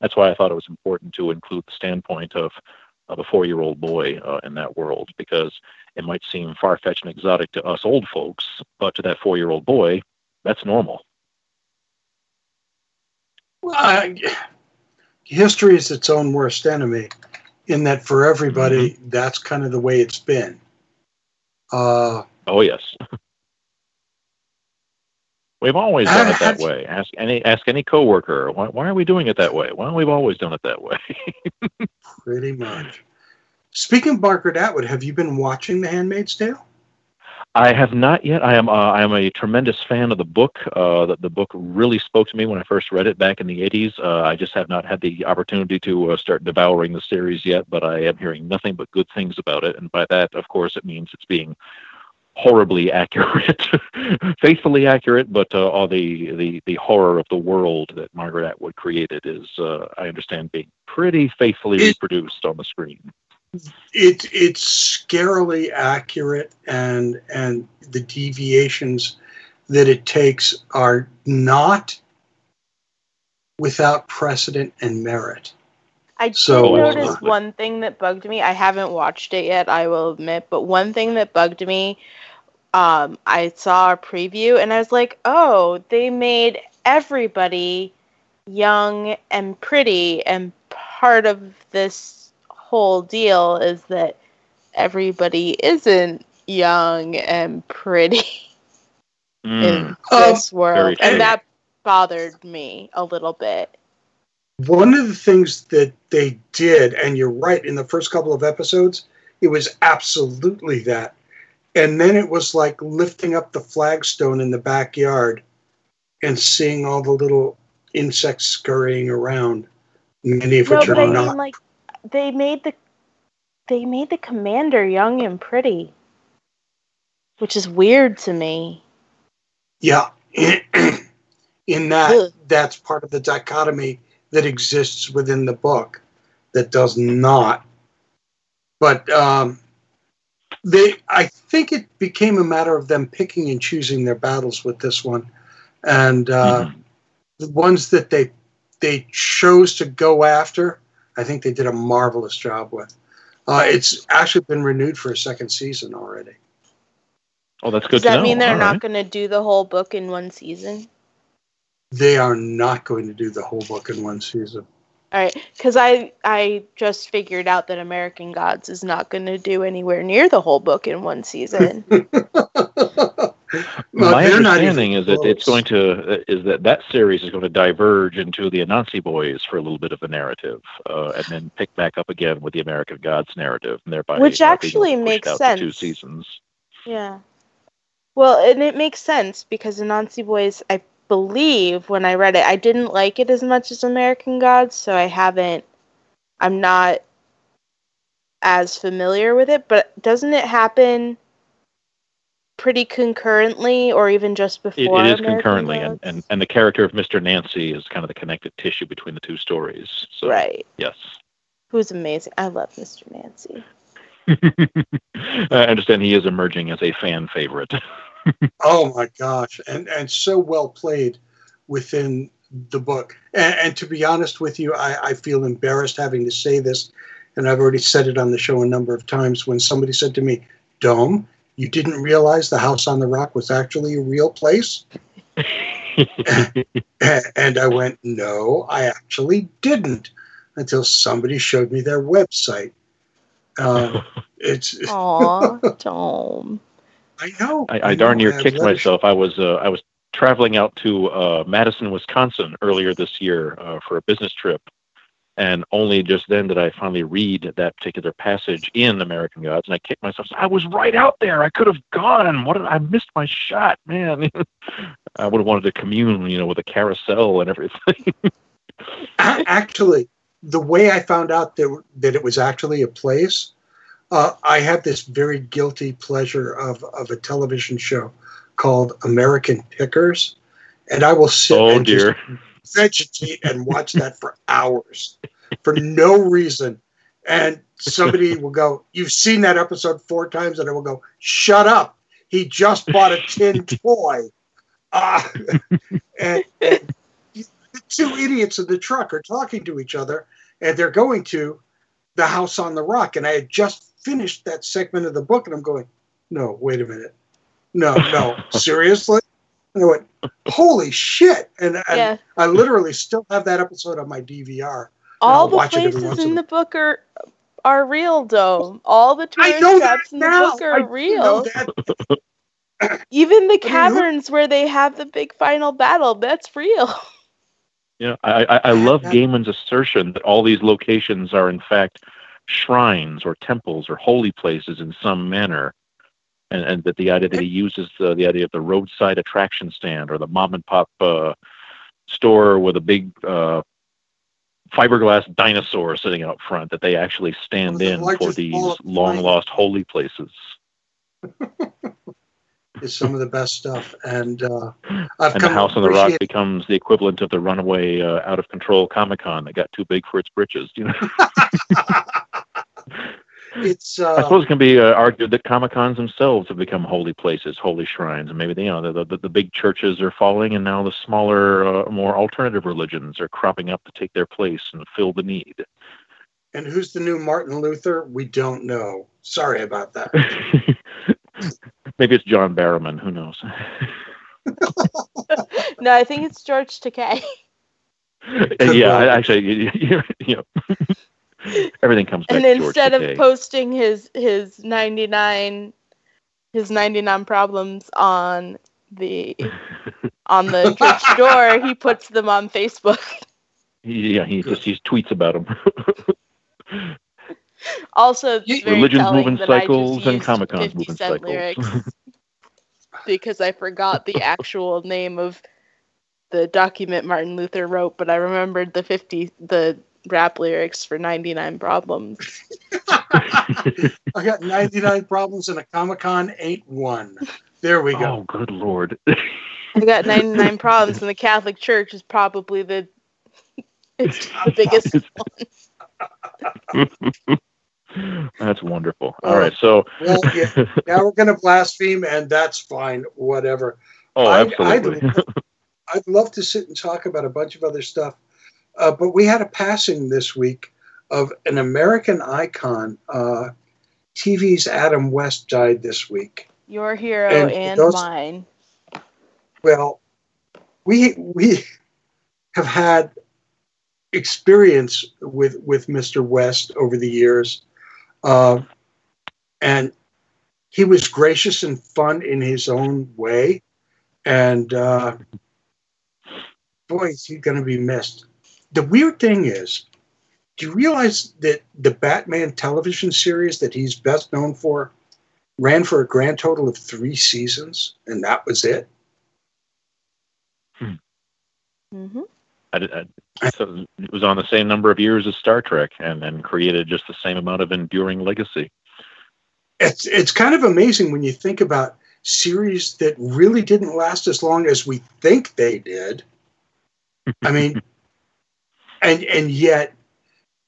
that's why I thought it was important to include the standpoint of of a four-year-old boy uh, in that world because it might seem far-fetched and exotic to us old folks, but to that four-year-old boy, that's normal. Well, history is its own worst enemy, in that for everybody, that's kind of the way it's been. Uh, Oh yes. We've always done it that way. Ask any ask any coworker. Why, why are we doing it that way? Well, we've always done it that way. pretty much. Speaking of Margaret Atwood, have you been watching The Handmaid's Tale? I have not yet. I am. Uh, I am a tremendous fan of the book. Uh, the, the book really spoke to me when I first read it back in the '80s. Uh, I just have not had the opportunity to uh, start devouring the series yet, but I am hearing nothing but good things about it. And by that, of course, it means it's being horribly accurate, faithfully accurate. But uh, all the, the the horror of the world that Margaret Atwood created is, uh, I understand, being pretty faithfully reproduced on the screen. It it's scarily accurate, and and the deviations that it takes are not without precedent and merit. I did So- notice one thing that bugged me. I haven't watched it yet, I will admit, but one thing that bugged me, um, I saw a preview and I was like, oh, they made everybody young and pretty, and part of this whole deal is that everybody isn't young and pretty Mm. in Um, this world, and that bothered me a little bit. One of the things that they did, and you're right, in the first couple of episodes, it was absolutely that. And then it was like lifting up the flagstone in the backyard and seeing all the little insects scurrying around, many of No, which are I mean, not. like, they made the they made the commander young and pretty, which is weird to me. Yeah. in that, Ugh. that's part of the dichotomy that exists within the book that does not. But um, they, I think it became a matter of them picking and choosing their battles with this one, and uh, Mhm. the ones that they they chose to go after, I think they did a marvelous job with. Uh, it's actually been renewed for a second season already. Oh, that's good Does to that know. mean they're All not right. going to do the whole book in one season? They are not going to do the whole book in one season. All right, because I I just figured out that American Gods is not going to do anywhere near the whole book in one season. Well, My they're not understanding is that it's going to is that that series is going to diverge into the Anansi Boys for a little bit of a narrative, uh, and then pick back up again with the American Gods narrative, and thereby Which actually makes sense. two seasons. yeah. Well, and it makes sense because Anansi Boys, I believe when I read it, I didn't like it as much as American Gods, so I haven't. I'm not as familiar with it, but doesn't it happen pretty concurrently, or even just It, before? it is American concurrently, and, and and the character of Mister Nancy is kind of the connective tissue between the two stories. So, right. Yes. Who's amazing. I love Mr. Nancy. I understand he is emerging as a fan favorite. Oh my gosh, and and so well played within the book. And, and to be honest with you, I, I feel embarrassed having to say this, and I've already said it on the show a number of times. When somebody said to me, "Dome, you didn't realize the House on the Rock was actually a real place," and I went, "No, I actually didn't," until somebody showed me their website. Uh, it's Aw, Tom. I know. I, I darn know, near have kicked letters- myself. I was uh, I was traveling out to uh, Madison, Wisconsin earlier this year uh, for a business trip, and only just then did I finally read that particular passage in American Gods, and I kicked myself. I was right out there. I could have gone. What did I missed my shot, man? I would have wanted to commune, you know, with a carousel and everything. Actually, the way I found out that that it was actually a place, uh, I had this very guilty pleasure of of a television show called American Pickers, and I will sit oh and dear. just vegetate and watch that for hours for no reason. And somebody will go, "You've seen that episode four times," and I will go, "Shut up! He just bought a tin toy." Uh, and, and the two idiots in the truck are talking to each other, and they're going to the house on the rock. And I had just finished that segment of the book, and I'm going, "No, wait a minute, no, no, seriously." And I went, "Holy shit!" And, and Yeah. I literally still have that episode on my DVR. All the watch it every places in in the book are are real, Dome. All the I tourist traps in the now. book are do know real. Even the who- caverns where they have the big final battle, that's real. Yeah, I, I, I love That- Gaiman's assertion that all these locations are in fact shrines or temples or holy places in some manner, and, and that the idea that he uses the, the idea of the roadside attraction stand or the mom and pop uh, store with a big uh, fiberglass dinosaur sitting out front, that they actually stand the in for these long lost holy places. is some of the best stuff. And uh, I've And the House on the Rock appreciate- becomes the equivalent of the runaway, uh, out of control Comic Con that got too big for its britches. You know. it's I uh, suppose it can be uh, argued that Comic Cons themselves have become holy places, holy shrines, and maybe you know the, the the big churches are falling, and now the smaller, uh, more alternative religions are cropping up to take their place and fill the need. and who's the new Martin Luther? We don't know. Sorry about that. maybe it's John Barrowman. Who knows? no, I think it's George Takei. yeah, I, actually, you, you, you know, everything comes back and to George And instead of posting his his 99 his 99 problems on the on the church door, he puts them on Facebook. Yeah, he just he tweets about them. Also, Religion's moving that I just cycles and Comic-Con's moving cycles. because I forgot the actual name of the document Martin Luther wrote, but I remembered the 50 the rap lyrics for 99 Problems. I got 99 problems and a Comic Con ain't one. There we go. oh, good lord. I got 99 Problems, and the Catholic Church is probably the it's the biggest one. That's wonderful. All right, so Well, yeah, now we're going to blaspheme, and that's fine. Whatever. oh, I- absolutely. I'd, I'd love to sit and talk about a bunch of other stuff, uh, but we had a passing this week of an American icon. Uh, TV's Adam West died this week. your hero And and, those- mine. Well, we we have had experience with with Mr. West over the years, uh, and he was gracious and fun in his own way, and uh, boy, is he going to be missed. The weird thing is, do you realize that the Batman television series that he's best known for ran for a grand total of three seasons, and that was it? hmm I, did- I, so it was on the same number of years as Star Trek, and then created just the same amount of enduring legacy. it's it's kind of amazing when you think about series that really didn't last as long as we think they did. I mean, and and yet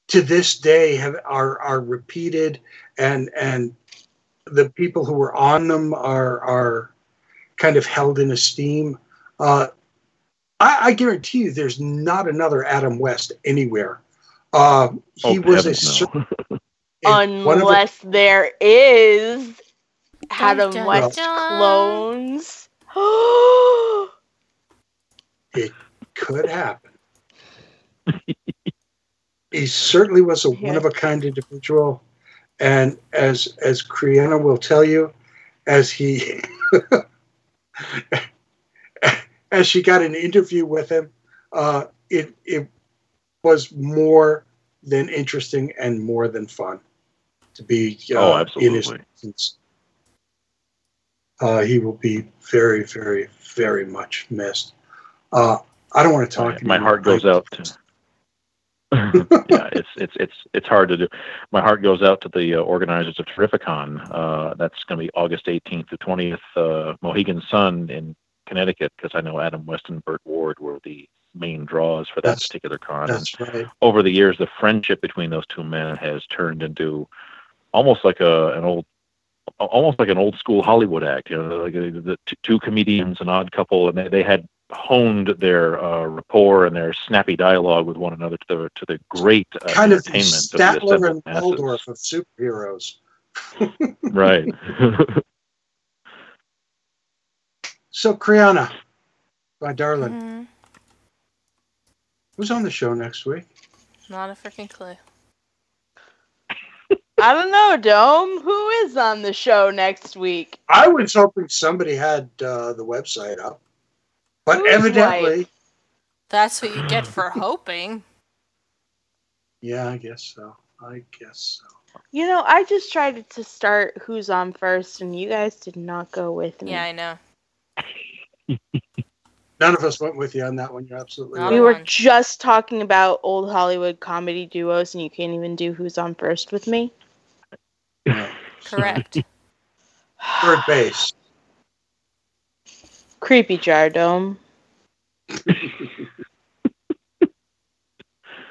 to this day have are are repeated and and the people who were on them are are kind of held in esteem. Uh, I, I guarantee you, there's not another Adam West anywhere. Uh, he oh, was a no. in one the- Unless there is Adam dun, West dun. clones. It could happen. he certainly was a Yeah. one of a kind individual, and as as Kriana will tell you, as he as she got an interview with him, uh, it it was more than interesting and more than fun to be uh, Oh, in his absolutely. presence. Uh, he will be very, very, very much missed. Uh, I don't want to talk. my anymore. heart goes I- out to yeah it's it's it's it's hard to do my heart goes out to the uh, organizers of terrificon uh that's going to be august 18th to 20th uh mohegan sun in connecticut because i know adam west and burt ward were the main draws for that That's- particular con And That's right. over the years the friendship between those two men has turned into almost like a an old almost like an old school hollywood act you know like uh, the t- two comedians an odd couple and they, they had honed their uh, rapport and their snappy dialogue with one another to the to the great uh, Kind of the entertainment of the Statler assembled and. Waldorf of superheroes. right So, Kriana, my darling, Mhm. who's on the show next week? Not a freaking clue. I don't know, Dome. Who is on the show next week? I was hoping somebody had uh, the website up, but Who's evidently, white? That's what you get for hoping. yeah, I guess so. I guess so. You know, I just tried to start Who's on First, and you guys did not go with me. Yeah, I know. None of us went with you on that one. You're absolutely Not we were one. just talking about old Hollywood comedy duos, and you can't even do Who's on First with me. Correct. Third base. Creepy Jar Dome.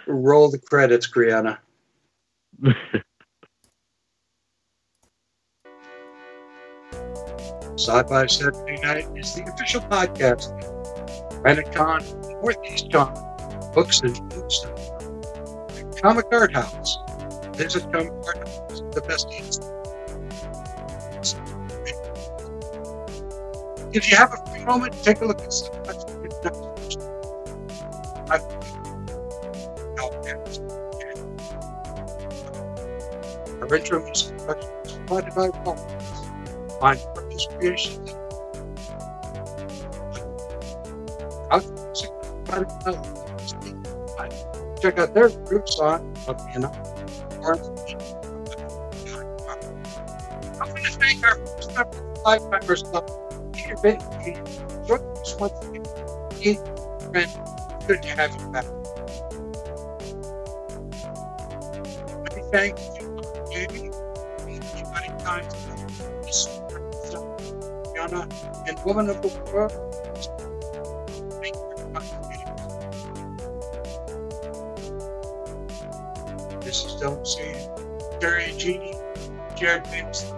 Roll the credits, Kriana. Sci-Fi Saturday Night is the official podcast. Renacon, Northeast Con, Books and News, Comic Art House. Visit Comic Art House, the best deals. If you have a moment, take a look at some Our intro music is provided by Paul. on purpose creation. Check out their groups on, know, I'm going to thank our first five members Peter Bentley. Once. Friend, good to have you back. Thanks to Jamie, many times Yana, and Woman of the World. Thank you for contributing. This is Dylan C. Jerry Jared Jameson,